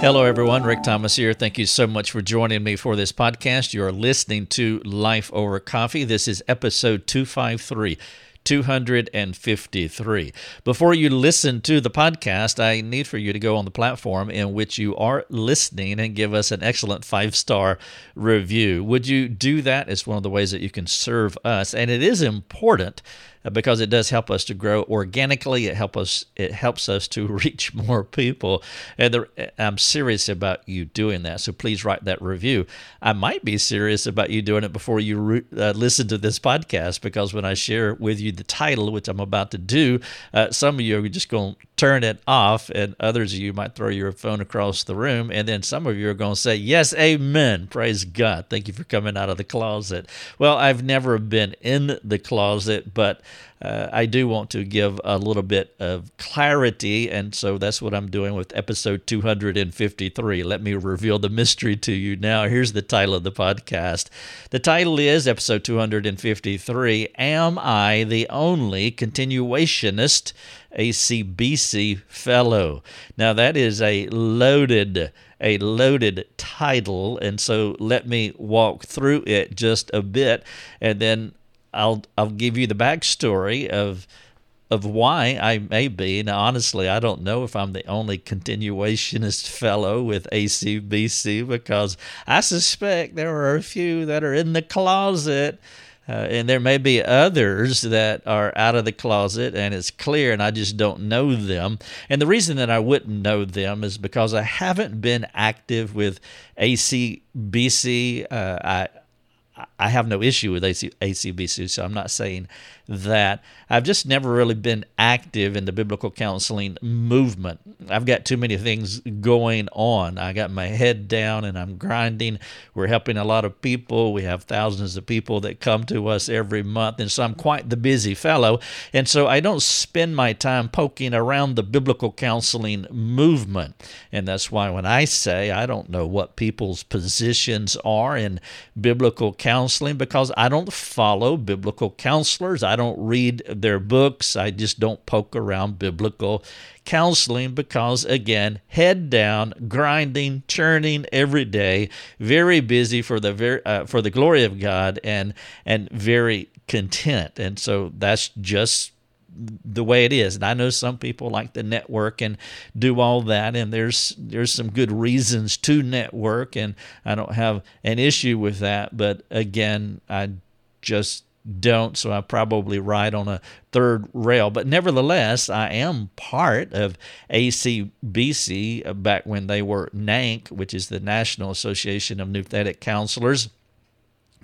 Hello, everyone. Rick Thomas here. Thank you so much for joining me for this podcast. You are listening to Life Over Coffee. This is episode 253. 253. Before you listen to the podcast, I need for you to go on the platform in which you are listening and give us an excellent five star review. Would you do that? It's one of the ways that you can serve us. And it is important because it does help us to grow organically. It help us. It helps us to reach more people. And the, I'm serious about you doing that. So please write that review. I might be serious about you doing it before you re, uh, listen to this podcast because when I share with you the title, which I'm about to do, uh, some of you are just going to turn it off, and others of you might throw your phone across the room, and then some of you are going to say, Yes, amen. Praise God. Thank you for coming out of the closet. Well, I've never been in the closet, but uh, I do want to give a little bit of clarity, and so that's what I'm doing with episode 253. Let me reveal the mystery to you now. Here's the title of the podcast. The title is episode 253 Am I the Only Continuationist ACBC Fellow? Now, that is a loaded a loaded title, and so let me walk through it just a bit, and then I'll I'll give you the backstory of of why I may be. Now, honestly, I don't know if I'm the only continuationist fellow with ACBC because I suspect there are a few that are in the closet. Uh, and there may be others that are out of the closet and it's clear and I just don't know them. And the reason that I wouldn't know them is because I haven't been active with ACBC. Uh, I, I have no issue with AC, ACBC, so I'm not saying that. I've just never really been active in the biblical counseling movement. I've got too many things going on. I got my head down and I'm grinding. We're helping a lot of people. We have thousands of people that come to us every month, and so I'm quite the busy fellow. And so I don't spend my time poking around the biblical counseling movement. And that's why when I say I don't know what people's positions are in biblical counseling because I don't follow biblical counselors. I don't read their books. I just don't poke around biblical counseling because, again, head down, grinding, churning every day, very busy for the very, uh, for the glory of God, and and very content. And so that's just the way it is. And I know some people like to network and do all that, and there's there's some good reasons to network, and I don't have an issue with that. But again, I just don't, so I probably ride on a third rail. But nevertheless, I am part of ACBC uh, back when they were NANC, which is the National Association of Nouthetic Counselors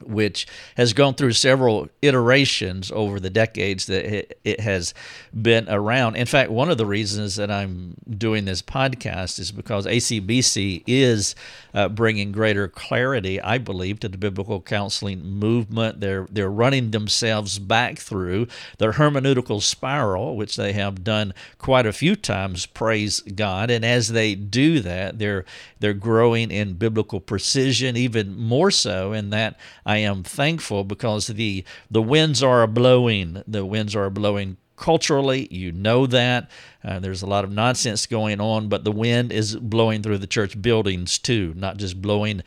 which has gone through several iterations over the decades that it has been around. In fact, one of the reasons that I'm doing this podcast is because ACBC is uh, bringing greater clarity, I believe, to the biblical counseling movement. They're they're running themselves back through their hermeneutical spiral, which they have done quite a few times. Praise God! And as they do that, they're they're growing in biblical precision, even more so in that I am thankful because the the winds are blowing. The winds are blowing culturally. You know that. Uh, there's a lot of nonsense going on, but the wind is blowing through the church buildings too, not just blowing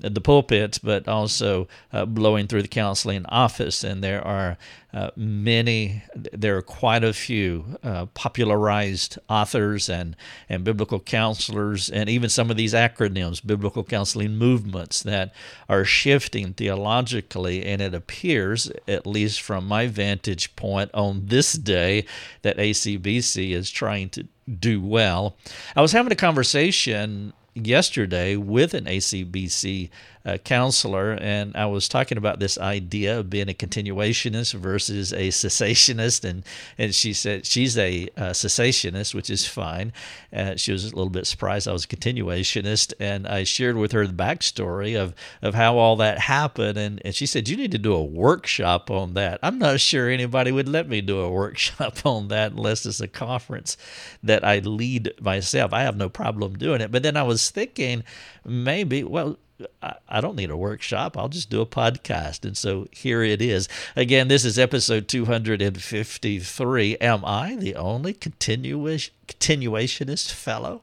the pulpits, but also uh, blowing through the counseling office. And there are uh, many, there are quite a few uh, popularized authors and, and biblical counselors, and even some of these acronyms, biblical counseling movements, that are shifting theologically. And it appears, at least from my vantage point on this day, that ACBC is trying to do well. I was having a conversation yesterday with an ACBC uh, counselor, and I was talking about this idea of being a continuationist versus a cessationist, and and she said she's a uh, cessationist, which is fine. Uh, she was a little bit surprised I was a continuationist, and I shared with her the backstory of of how all that happened, and and she said you need to do a workshop on that. I'm not sure anybody would let me do a workshop on that unless it's a conference that I lead myself. I have no problem doing it, but then I was thinking maybe well I don't need a workshop. I'll just do a podcast. And so here it is. Again, this is episode 253. Am I the only continuous, continuationist fellow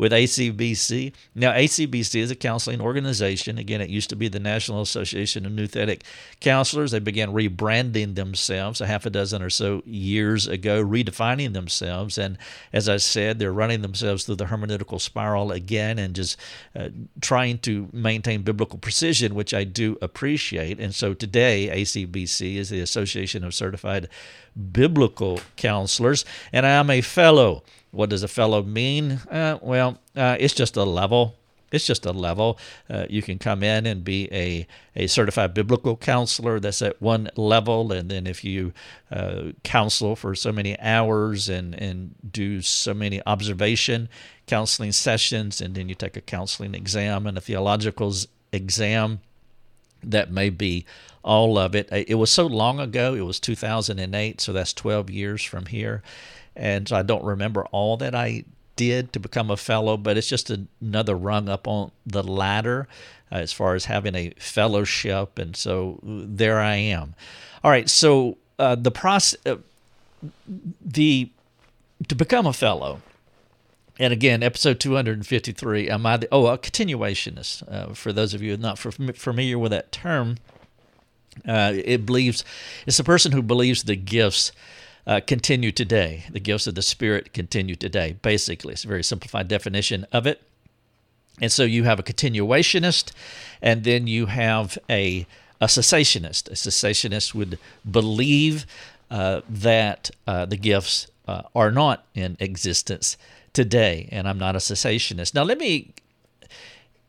with ACBC. Now, ACBC is a counseling organization. Again, it used to be the National Association of Nouthetic Counselors. They began rebranding themselves a half a dozen or so years ago, redefining themselves. And as I said, they're running themselves through the hermeneutical spiral again and just uh, trying to maintain biblical precision, which I do appreciate. And so today, ACBC is the Association of Certified Biblical Counselors, and I am a fellow what does a fellow mean? Uh, well, uh, it's just a level. It's just a level. Uh, you can come in and be a, a certified biblical counselor. That's at one level. And then if you uh, counsel for so many hours and, and do so many observation counseling sessions, and then you take a counseling exam and a theological exam, that may be all of it. It was so long ago. It was 2008, so that's 12 years from here and so I don't remember all that I did to become a fellow, but it's just another rung up on the ladder uh, as far as having a fellowship, and so there I am. All right, so uh, the process, uh, the to become a fellow. And again, episode 253, am I the, oh, a continuationist. Uh, for those of you not familiar with that term, uh, it believes, it's a person who believes the gifts uh, continue today. The gifts of the Spirit continue today. Basically, it's a very simplified definition of it. And so you have a continuationist, and then you have a, a cessationist. A cessationist would believe uh, that uh, the gifts uh, are not in existence today, and I'm not a cessationist. Now, let me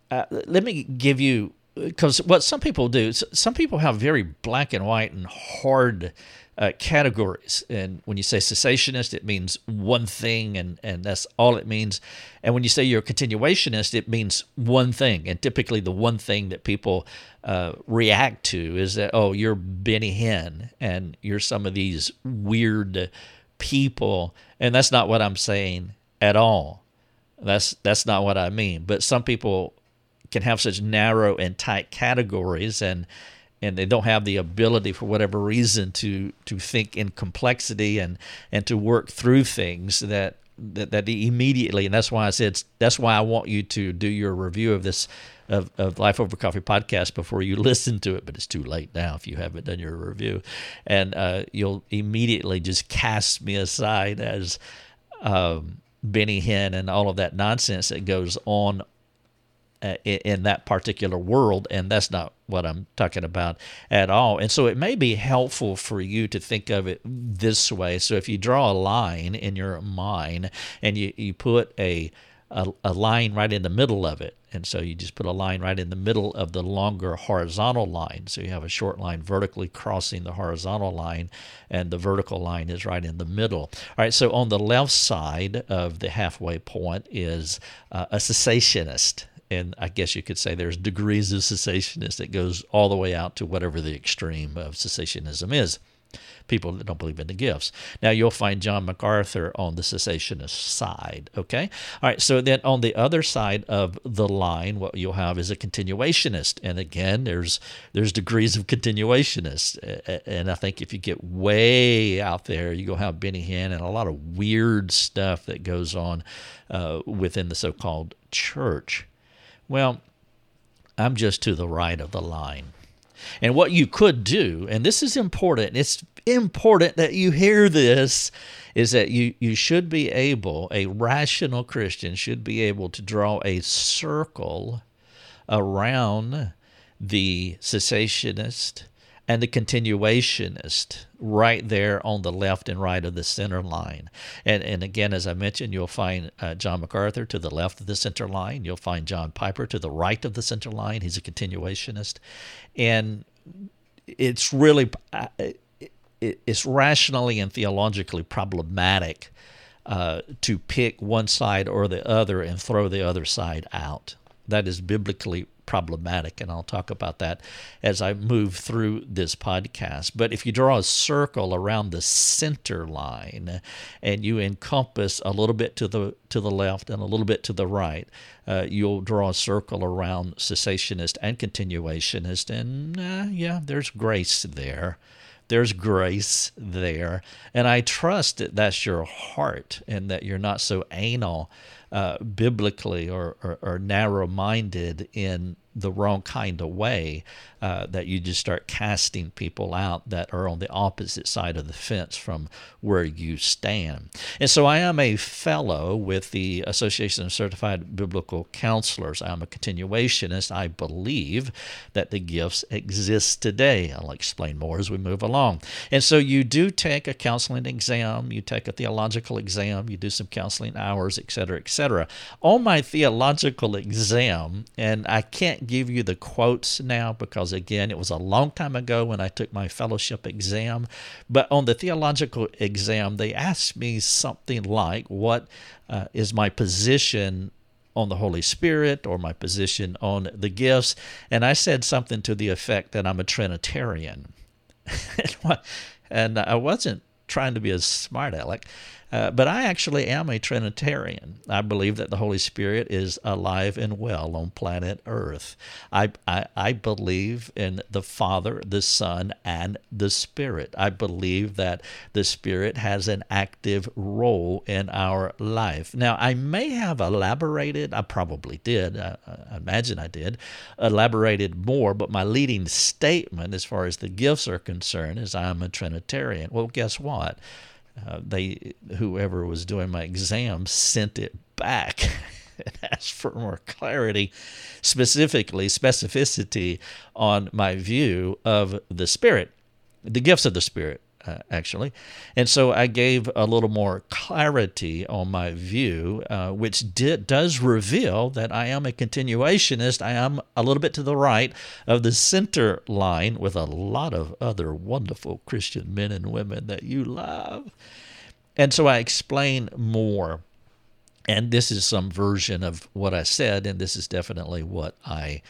uh, let me give you because what some people do, some people have very black and white and hard uh, categories. And when you say cessationist, it means one thing, and, and that's all it means. And when you say you're a continuationist, it means one thing. And typically, the one thing that people uh, react to is that, oh, you're Benny Hinn, and you're some of these weird people. And that's not what I'm saying at all. That's that's not what I mean. But some people can have such narrow and tight categories and and they don't have the ability for whatever reason to to think in complexity and and to work through things that that, that immediately. And that's why I said that's why I want you to do your review of this of, of Life Over Coffee podcast before you listen to it, but it's too late now if you haven't done your review, and uh, you'll immediately just cast me aside as um, Benny Hinn and all of that nonsense that goes on uh, in that particular world, and that's not what I'm talking about at all. And so it may be helpful for you to think of it this way. So if you draw a line in your mind and you, you put a, a, a line right in the middle of it, and so you just put a line right in the middle of the longer horizontal line. So you have a short line vertically crossing the horizontal line, and the vertical line is right in the middle. All right, so on the left side of the halfway point is uh, a cessationist and I guess you could say there's degrees of cessationist that goes all the way out to whatever the extreme of cessationism is. People that don't believe in the gifts. Now you'll find John MacArthur on the cessationist side. Okay, all right. So then on the other side of the line, what you'll have is a continuationist, and again, there's there's degrees of continuationist. And I think if you get way out there, you go have Benny Hinn and a lot of weird stuff that goes on uh, within the so-called church. Well, I'm just to the right of the line. And what you could do, and this is important, it's important that you hear this, is that you, you should be able, a rational Christian should be able to draw a circle around the cessationist and the continuationist right there on the left and right of the center line. And, and again, as I mentioned, you'll find uh, John MacArthur to the left of the center line. You'll find John Piper to the right of the center line. He's a continuationist. And it's really, uh, it's rationally and theologically problematic uh, to pick one side or the other and throw the other side out. That is biblically problematic, and I'll talk about that as I move through this podcast. But if you draw a circle around the center line and you encompass a little bit to the to the left and a little bit to the right, uh, you'll draw a circle around cessationist and continuationist, and uh, yeah, there's grace there there's grace there. And I trust that that's your heart and that you're not so anal uh, biblically or, or, or narrow minded in the wrong kind of way uh, that you just start casting people out that are on the opposite side of the fence from where you stand. And so I am a fellow with the Association of Certified Biblical Counselors. I'm a continuationist. I believe that the gifts exist today. I'll explain more as we move along. And so you do take a counseling exam, you take a theological exam, you do some counseling hours, etc., etc. On my theological exam, and I can't give you the quotes now because again, it was a long time ago when I took my fellowship exam. But on the theological exam, they asked me something like, What uh, is my position on the Holy Spirit or my position on the gifts? And I said something to the effect that I'm a Trinitarian. and I wasn't trying to be a smart aleck. Uh, but I actually am a Trinitarian. I believe that the Holy Spirit is alive and well on planet Earth. I, I, I believe in the Father, the Son, and the Spirit. I believe that the Spirit has an active role in our life. Now, I may have elaborated, I probably did, I, I imagine I did, elaborated more, but my leading statement as far as the gifts are concerned is I'm a Trinitarian. Well, guess what? Uh, they whoever was doing my exam sent it back and asked for more clarity, specifically specificity on my view of the Spirit, the gifts of the Spirit uh, actually. And so I gave a little more clarity on my view, uh, which did, does reveal that I am a continuationist. I am a little bit to the right of the center line with a lot of other wonderful Christian men and women that you love. And so I explain more. And this is some version of what I said, and this is definitely what I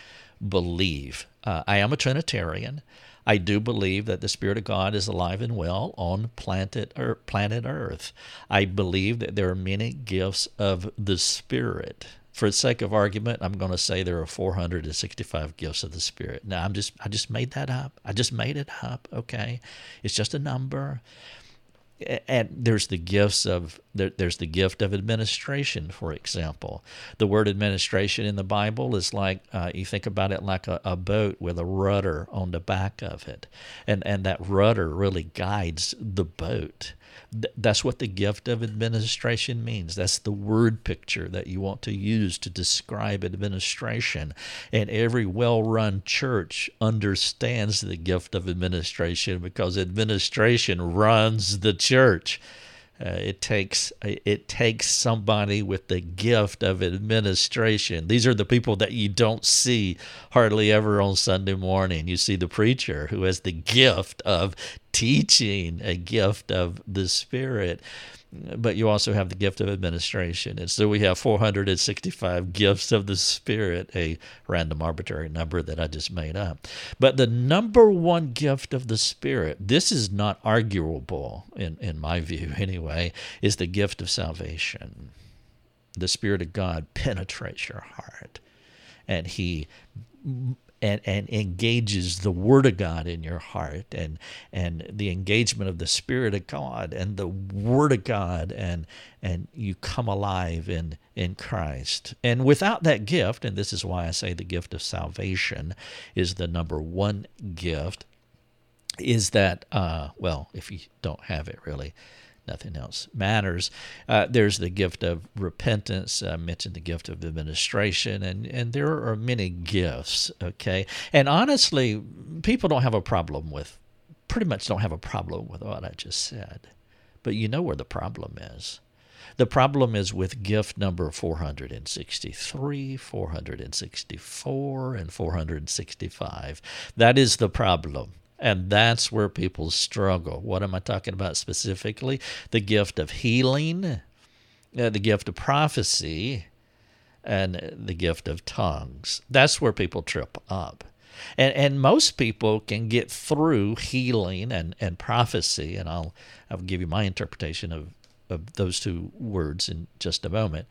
believe. Uh, I am a Trinitarian. I do believe that the Spirit of God is alive and well on planet Earth, planet Earth. I believe that there are many gifts of the Spirit. For the sake of argument, I'm going to say there are 465 gifts of the Spirit. Now, I'm just I just made that up. I just made it up. Okay, it's just a number and there's the gifts of there, there's the gift of administration for example. The word administration in the bible is like uh, you think about it like a, a, boat with a rudder on the back of it. And and that rudder really guides the boat that's what the gift of administration means. That's the word picture that you want to use to describe administration. And every well run church understands the gift of administration because administration runs the church. Uh, it takes it takes somebody with the gift of administration. These are the people that you don't see hardly ever on Sunday morning. You see the preacher who has the gift of teaching, a gift of the Spirit but you also have the gift of administration. And so we have 465 gifts of the Spirit, a random arbitrary number that I just made up. But the number one gift of the Spirit, this is not arguable in, in my view anyway, is the gift of salvation. The Spirit of God penetrates your heart and He and, and engages the Word of God in your heart and and the engagement of the Spirit of God and the Word of God and and you come alive in in Christ. And without that gift, and this is why I say the gift of salvation is the number one gift, is that uh, well, if you don't have it really, nothing else matters. Uh, there's the gift of repentance. I mentioned the gift of administration, and, and there are many gifts, okay? And honestly, people don't have a problem with, pretty much don't have a problem with what I just said. But you know where the problem is. The problem is with gift number 463, 464, and 465. That is the problem. And that's where people struggle. What am I talking about specifically? The gift of healing, uh, the gift of prophecy, and the gift of tongues. That's where people trip up. And, and most people can get through healing and, and prophecy, and I'll, I'll give you my interpretation of, of those two words in just a moment.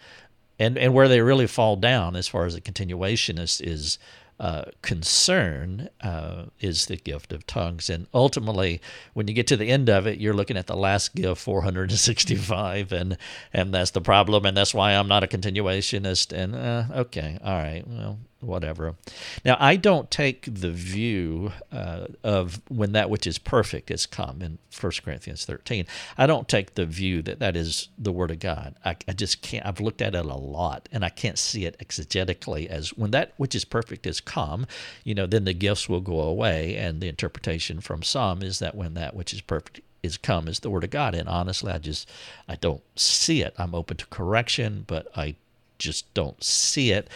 And, and where they really fall down as far as the continuation is, is uh, concern uh, is the gift of tongues. And ultimately, when you get to the end of it, you're looking at the last gift, 465, and and that's the problem, and that's why I'm not a continuationist. And uh, okay, all right, well, whatever. Now, I don't take the view uh, of when that which is perfect is come in 1 Corinthians 13. I don't take the view that that is the Word of God. I, I just can't. I've looked at it a lot, and I can't see it exegetically as when that which is perfect is come, you know, then the gifts will go away, and the interpretation from some is that when that which is perfect is come is the Word of God. And honestly, I just I don't see it. I'm open to correction, but I just don't see it.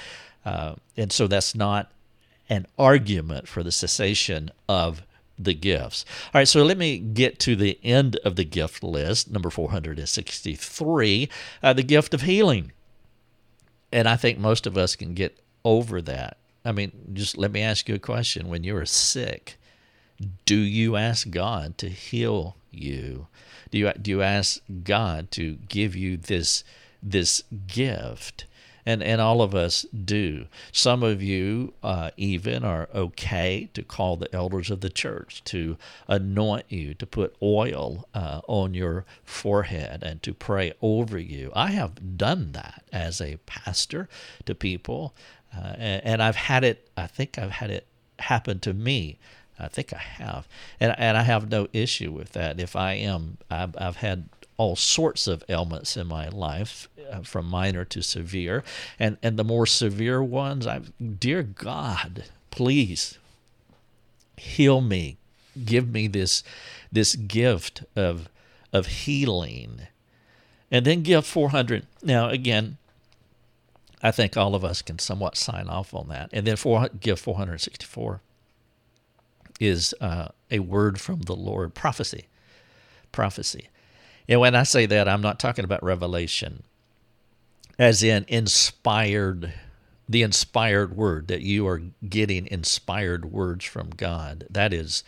Uh, and so that's not an argument for the cessation of the gifts. All right, so let me get to the end of the gift list, number 463, uh, the gift of healing. And I think most of us can get over that. I mean, just let me ask you a question. When you are sick, do you ask God to heal you? Do you do you ask God to give you this this gift? And and all of us do. Some of you uh, even are okay to call the elders of the church to anoint you, to put oil uh, on your forehead, and to pray over you. I have done that as a pastor to people, uh, and, and I've had it. I think I've had it happen to me. I think I have, and and I have no issue with that. If I am, I've, I've had all sorts of ailments in my life, uh, from minor to severe, and and the more severe ones, I, dear God, please heal me, give me this this gift of of healing, and then give four hundred. Now again. I think all of us can somewhat sign off on that, and then four, give 464 is uh, a word from the Lord, prophecy, prophecy. And when I say that, I'm not talking about revelation, as in inspired, the inspired word that you are getting inspired words from God. That is,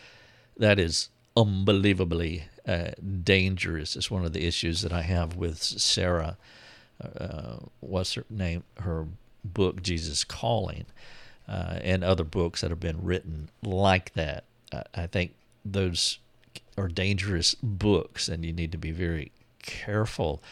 that is unbelievably uh, dangerous. It's one of the issues that I have with Sarah. Uh, what's her name? Her book, Jesus Calling, uh, and other books that have been written like that. I think those are dangerous books, and you need to be very careful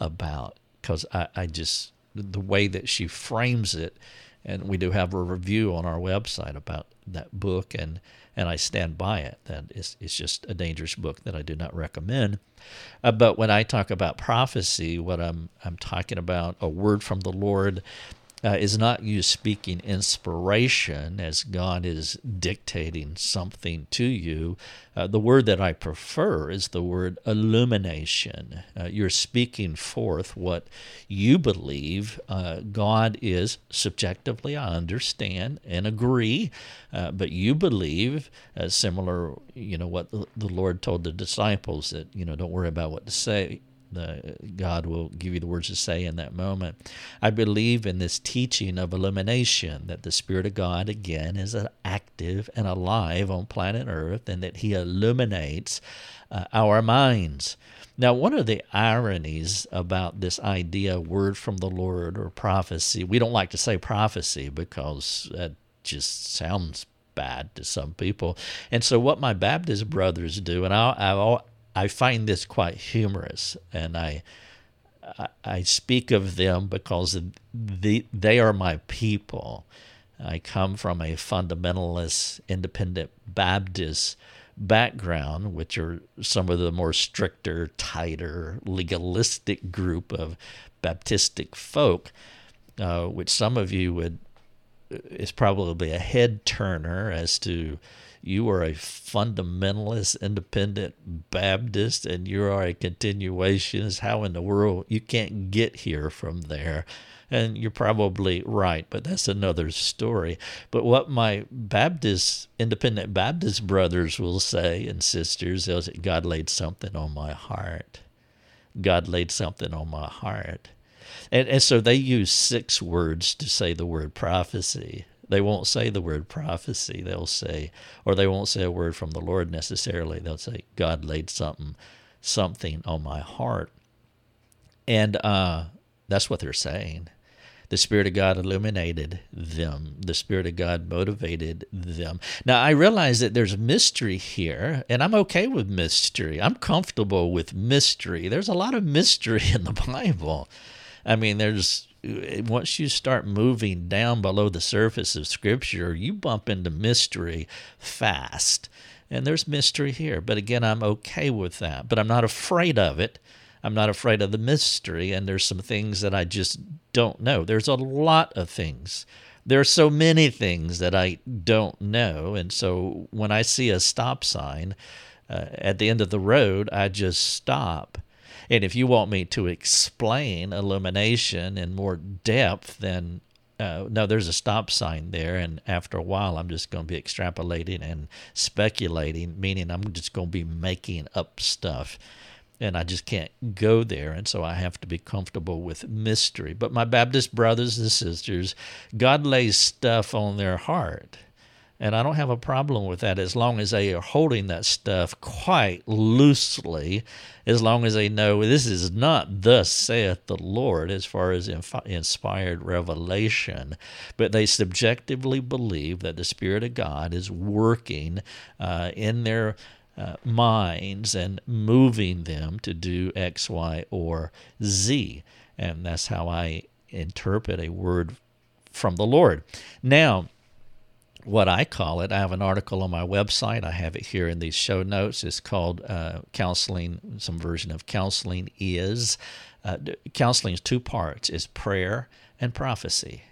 about because I, I just the way that she frames it, and we do have a review on our website about that book, and and I stand by it. That it's, it's just a dangerous book that I do not recommend. Uh, but when I talk about prophecy, what I'm I'm talking about a word from the Lord uh, is not you speaking inspiration as God is dictating something to you. Uh, the word that I prefer is the word illumination. Uh, you're speaking forth what you believe uh, God is subjectively, I understand and agree, uh, but you believe, uh, similar, you know, what the Lord told the disciples that, you know, don't worry about what to say the, God will give you the words to say in that moment. I believe in this teaching of illumination that the Spirit of God, again, is active and alive on planet Earth and that He illuminates uh, our minds. Now, one of the ironies about this idea, word from the Lord or prophecy, we don't like to say prophecy because that just sounds bad to some people. And so, what my Baptist brothers do, and I, I, I find this quite humorous, and I I speak of them because the, they are my people. I come from a fundamentalist, independent Baptist background, which are some of the more stricter, tighter, legalistic group of Baptistic folk, uh, which some of you would is probably a head turner as to you are a fundamentalist, independent Baptist, and you are a continuationist. How in the world you can't get here from there? And you're probably right, but that's another story. But what my Baptist, independent Baptist brothers will say and sisters is God laid something on my heart. God laid something on my heart. And, and so they use six words to say the word prophecy. They won't say the word prophecy. They'll say, or they won't say a word from the Lord necessarily. They'll say, God laid something, something on my heart. And uh, that's what they're saying. The Spirit of God illuminated them. The Spirit of God motivated them. Now, I realize that there's mystery here, and I'm okay with mystery. I'm comfortable with mystery. There's a lot of mystery in the Bible. I mean, there's once you start moving down below the surface of Scripture, you bump into mystery fast. And there's mystery here. But again, I'm okay with that. But I'm not afraid of it. I'm not afraid of the mystery. And there's some things that I just don't know. There's a lot of things. There are so many things that I don't know. And so when I see a stop sign uh, at the end of the road, I just stop. And if you want me to explain illumination in more depth, then uh, no, there's a stop sign there, and after a while, I'm just going to be extrapolating and speculating, meaning I'm just going to be making up stuff. And I just can't go there. And so I have to be comfortable with mystery. But my Baptist brothers and sisters, God lays stuff on their heart and I don't have a problem with that as long as they are holding that stuff quite loosely, as long as they know this is not thus saith the Lord as far as inspired revelation, but they subjectively believe that the Spirit of God is working uh, in their uh, minds and moving them to do X, Y, or Z. And that's how I interpret a word from the Lord. Now, what I call it. I have an article on my website. I have it here in these show notes. It's called uh, Counseling, some version of Counseling is. Uh, counseling is two parts is prayer and prophecy.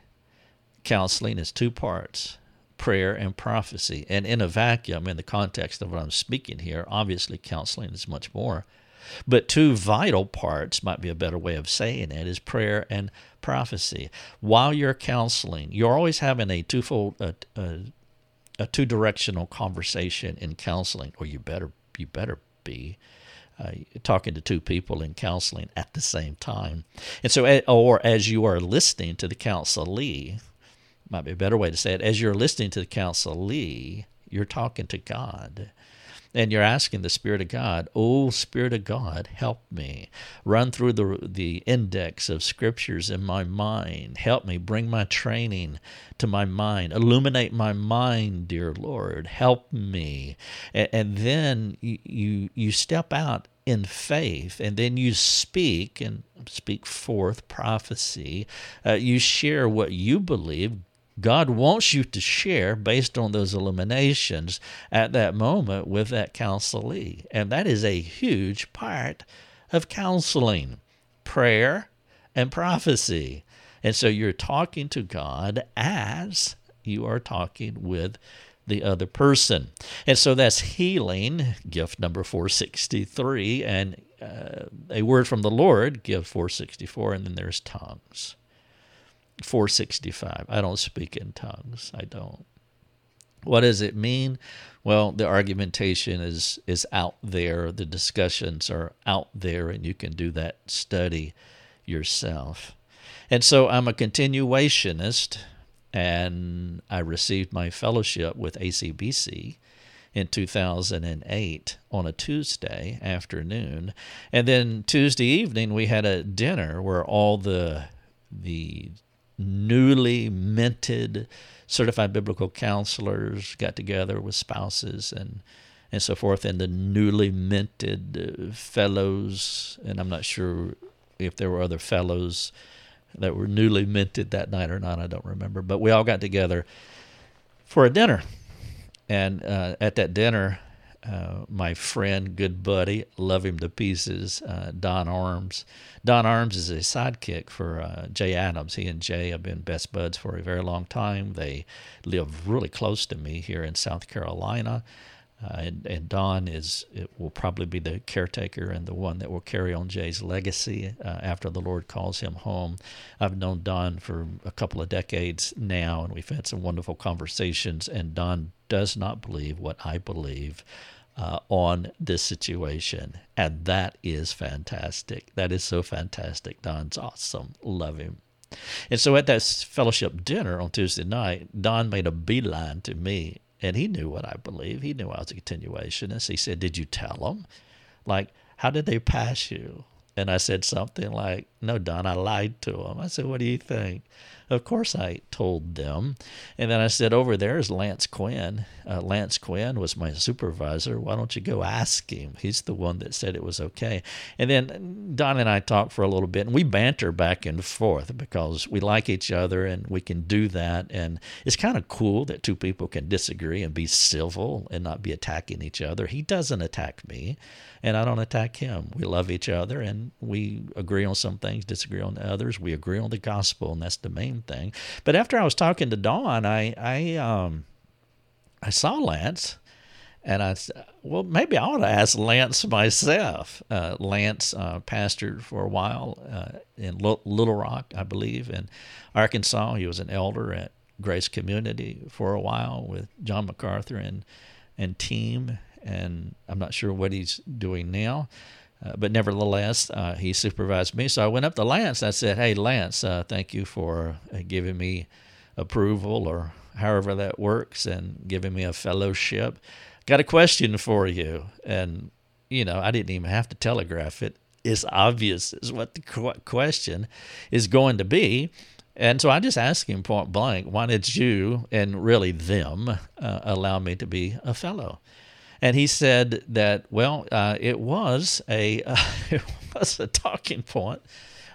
Counseling is two parts prayer and prophecy. And in a vacuum, in the context of what I'm speaking here, obviously counseling is much more. But two vital parts might be a better way of saying it is prayer and prophecy. While you're counseling, you're always having a twofold, a, a, a two directional conversation in counseling, or you better you better be. Uh, talking to two people in counseling at the same time. And so, or as you are listening to the counselee, might be a better way to say it, as you're listening to the counselee, you're talking to God and you're asking the Spirit of God, Oh, Spirit of God, help me. Run through the, the index of scriptures in my mind. Help me. Bring my training to my mind. Illuminate my mind, dear Lord. Help me. And, and then you, you, you step out in faith, and then you speak and speak forth prophecy. Uh, you share what you believe God wants you to share based on those illuminations at that moment with that counselee. And that is a huge part of counseling prayer and prophecy. And so you're talking to God as you are talking with the other person. And so that's healing, gift number 463, and uh, a word from the Lord, gift 464, and then there's tongues. 465. I don't speak in tongues. I don't. What does it mean? Well, the argumentation is is out there. The discussions are out there, and you can do that study yourself. And so I'm a continuationist, and I received my fellowship with ACBC in 2008 on a Tuesday afternoon. And then Tuesday evening, we had a dinner where all the the newly minted certified biblical counselors got together with spouses and and so forth, and the newly minted uh, fellows, and I'm not sure if there were other fellows that were newly minted that night or not. I don't remember, but we all got together for a dinner, and uh, at that dinner, uh, my friend, good buddy, love him to pieces, uh, Don Arms. Don Arms is a sidekick for uh, Jay Adams. He and Jay have been best buds for a very long time. They live really close to me here in South Carolina. Uh, and, and, Don is will probably be the caretaker and the one that will carry on Jay's legacy uh, after the Lord calls him home. I've known Don for a couple of decades now, and we've had some wonderful conversations. And Don does not believe what I believe uh, on this situation. And that is fantastic. That is so fantastic. Don's awesome. Love him. And so at that fellowship dinner on Tuesday night, Don made a beeline to me, and he knew what I believe. He knew I was a continuationist. He said, Did you tell them? Like, how did they pass you? And I said something like, No, Don, I lied to them. I said, What do you think? Of course, I told them. And then I said, Over there is Lance Quinn. Uh, Lance Quinn was my supervisor. Why don't you go ask him? He's the one that said it was okay. And then Don and I talked for a little bit, and we banter back and forth because we like each other and we can do that. And it's kind of cool that two people can disagree and be civil and not be attacking each other. He doesn't attack me and I don't attack him. We love each other and we agree on some things, disagree on others. We agree on the gospel, and that's the main thing. But after I was talking to Don, I I um I saw Lance. And I well, maybe I ought to ask Lance myself. Uh, Lance uh, pastored for a while uh, in Little Rock, I believe, in Arkansas. He was an elder at Grace Community for a while with John MacArthur and and team and I'm not sure what he's doing now. Uh, but nevertheless, uh, he supervised me. So I went up to Lance. I said, "Hey, Lance, uh, thank you for uh, giving me approval, or however that works, and giving me a fellowship. Got a question for you." And you know, I didn't even have to telegraph it. It's obvious is what the question is going to be. And so I just asked him point blank, why did you and really them uh, allow me to be a fellow? And he said that well, uh, it was a uh, it was a talking point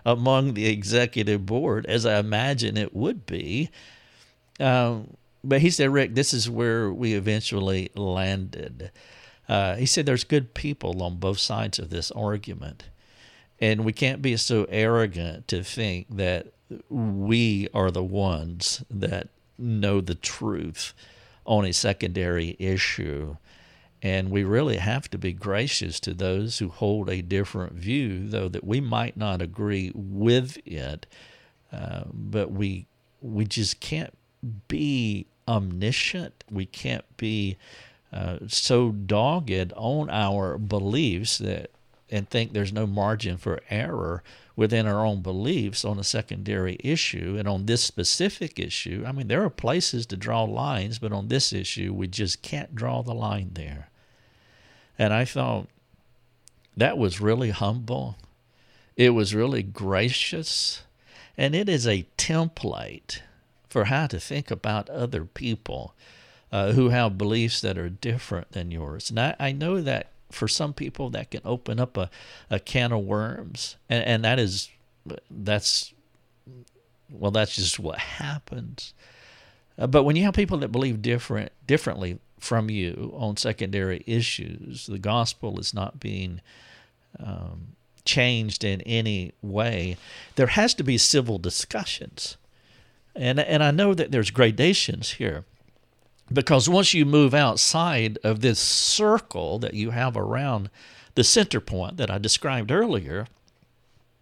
among the executive board, as I imagine it would be. Um, but he said, Rick, this is where we eventually landed. Uh, he said there's good people on both sides of this argument. And we can't be so arrogant to think that we are the ones that know the truth on a secondary issue. And we really have to be gracious to those who hold a different view, though that we might not agree with it. Uh, but we we just can't be omniscient. We can't be uh, so dogged on our beliefs that and think there's no margin for error within our own beliefs on a secondary issue and on this specific issue. I mean, there are places to draw lines, but on this issue, we just can't draw the line there. And I thought that was really humble. It was really gracious. And it is a template for how to think about other people uh, who have beliefs that are different than yours. And I, I know that for some people that can open up a, a can of worms. And, and that is, that's, well, that's just what happens. Uh, but when you have people that believe different differently from you on secondary issues, the gospel is not being um, changed in any way. There has to be civil discussions, and and I know that there's gradations here, because once you move outside of this circle that you have around the center point that I described earlier,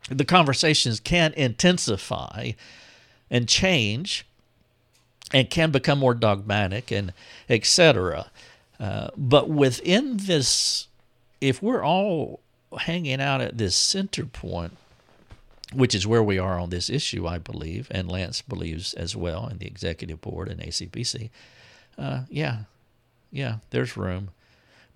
the conversations can intensify and change and can become more dogmatic and etc. Uh, but within this, if we're all hanging out at this center point, which is where we are on this issue, I believe, and Lance believes as well, in the executive board and ACBC, uh, yeah, yeah, there's room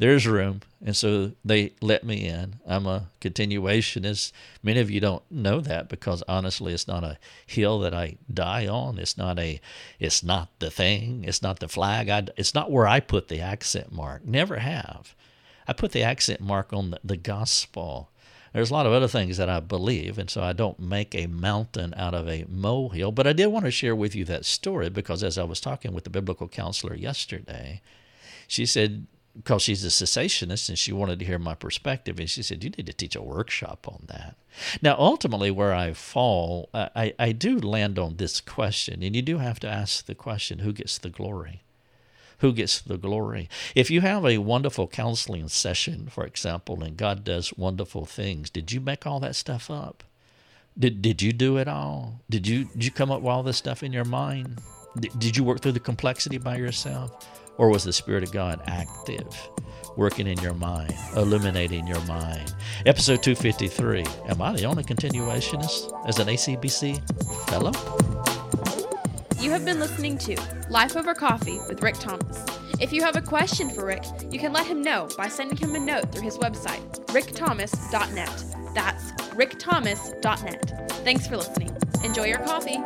there's room. And so they let me in. I'm a continuationist. Many of you don't know that because honestly, it's not a hill that I die on. It's not a, it's not the thing. It's not the flag. I, it's not where I put the accent mark. Never have. I put the accent mark on the, the gospel. There's a lot of other things that I believe, and so I don't make a mountain out of a molehill. But I did want to share with you that story because as I was talking with the biblical counselor yesterday, she said, because she's a cessationist and she wanted to hear my perspective. And she said, You need to teach a workshop on that. Now, ultimately, where I fall, I, I do land on this question. And you do have to ask the question who gets the glory? Who gets the glory? If you have a wonderful counseling session, for example, and God does wonderful things, did you make all that stuff up? Did, did you do it all? Did you, did you come up with all this stuff in your mind? Did, did you work through the complexity by yourself? Or was the Spirit of God active, working in your mind, illuminating your mind? Episode 253 Am I the only continuationist as an ACBC fellow? You have been listening to Life Over Coffee with Rick Thomas. If you have a question for Rick, you can let him know by sending him a note through his website, rickthomas.net. That's rickthomas.net. Thanks for listening. Enjoy your coffee.